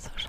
Слушай,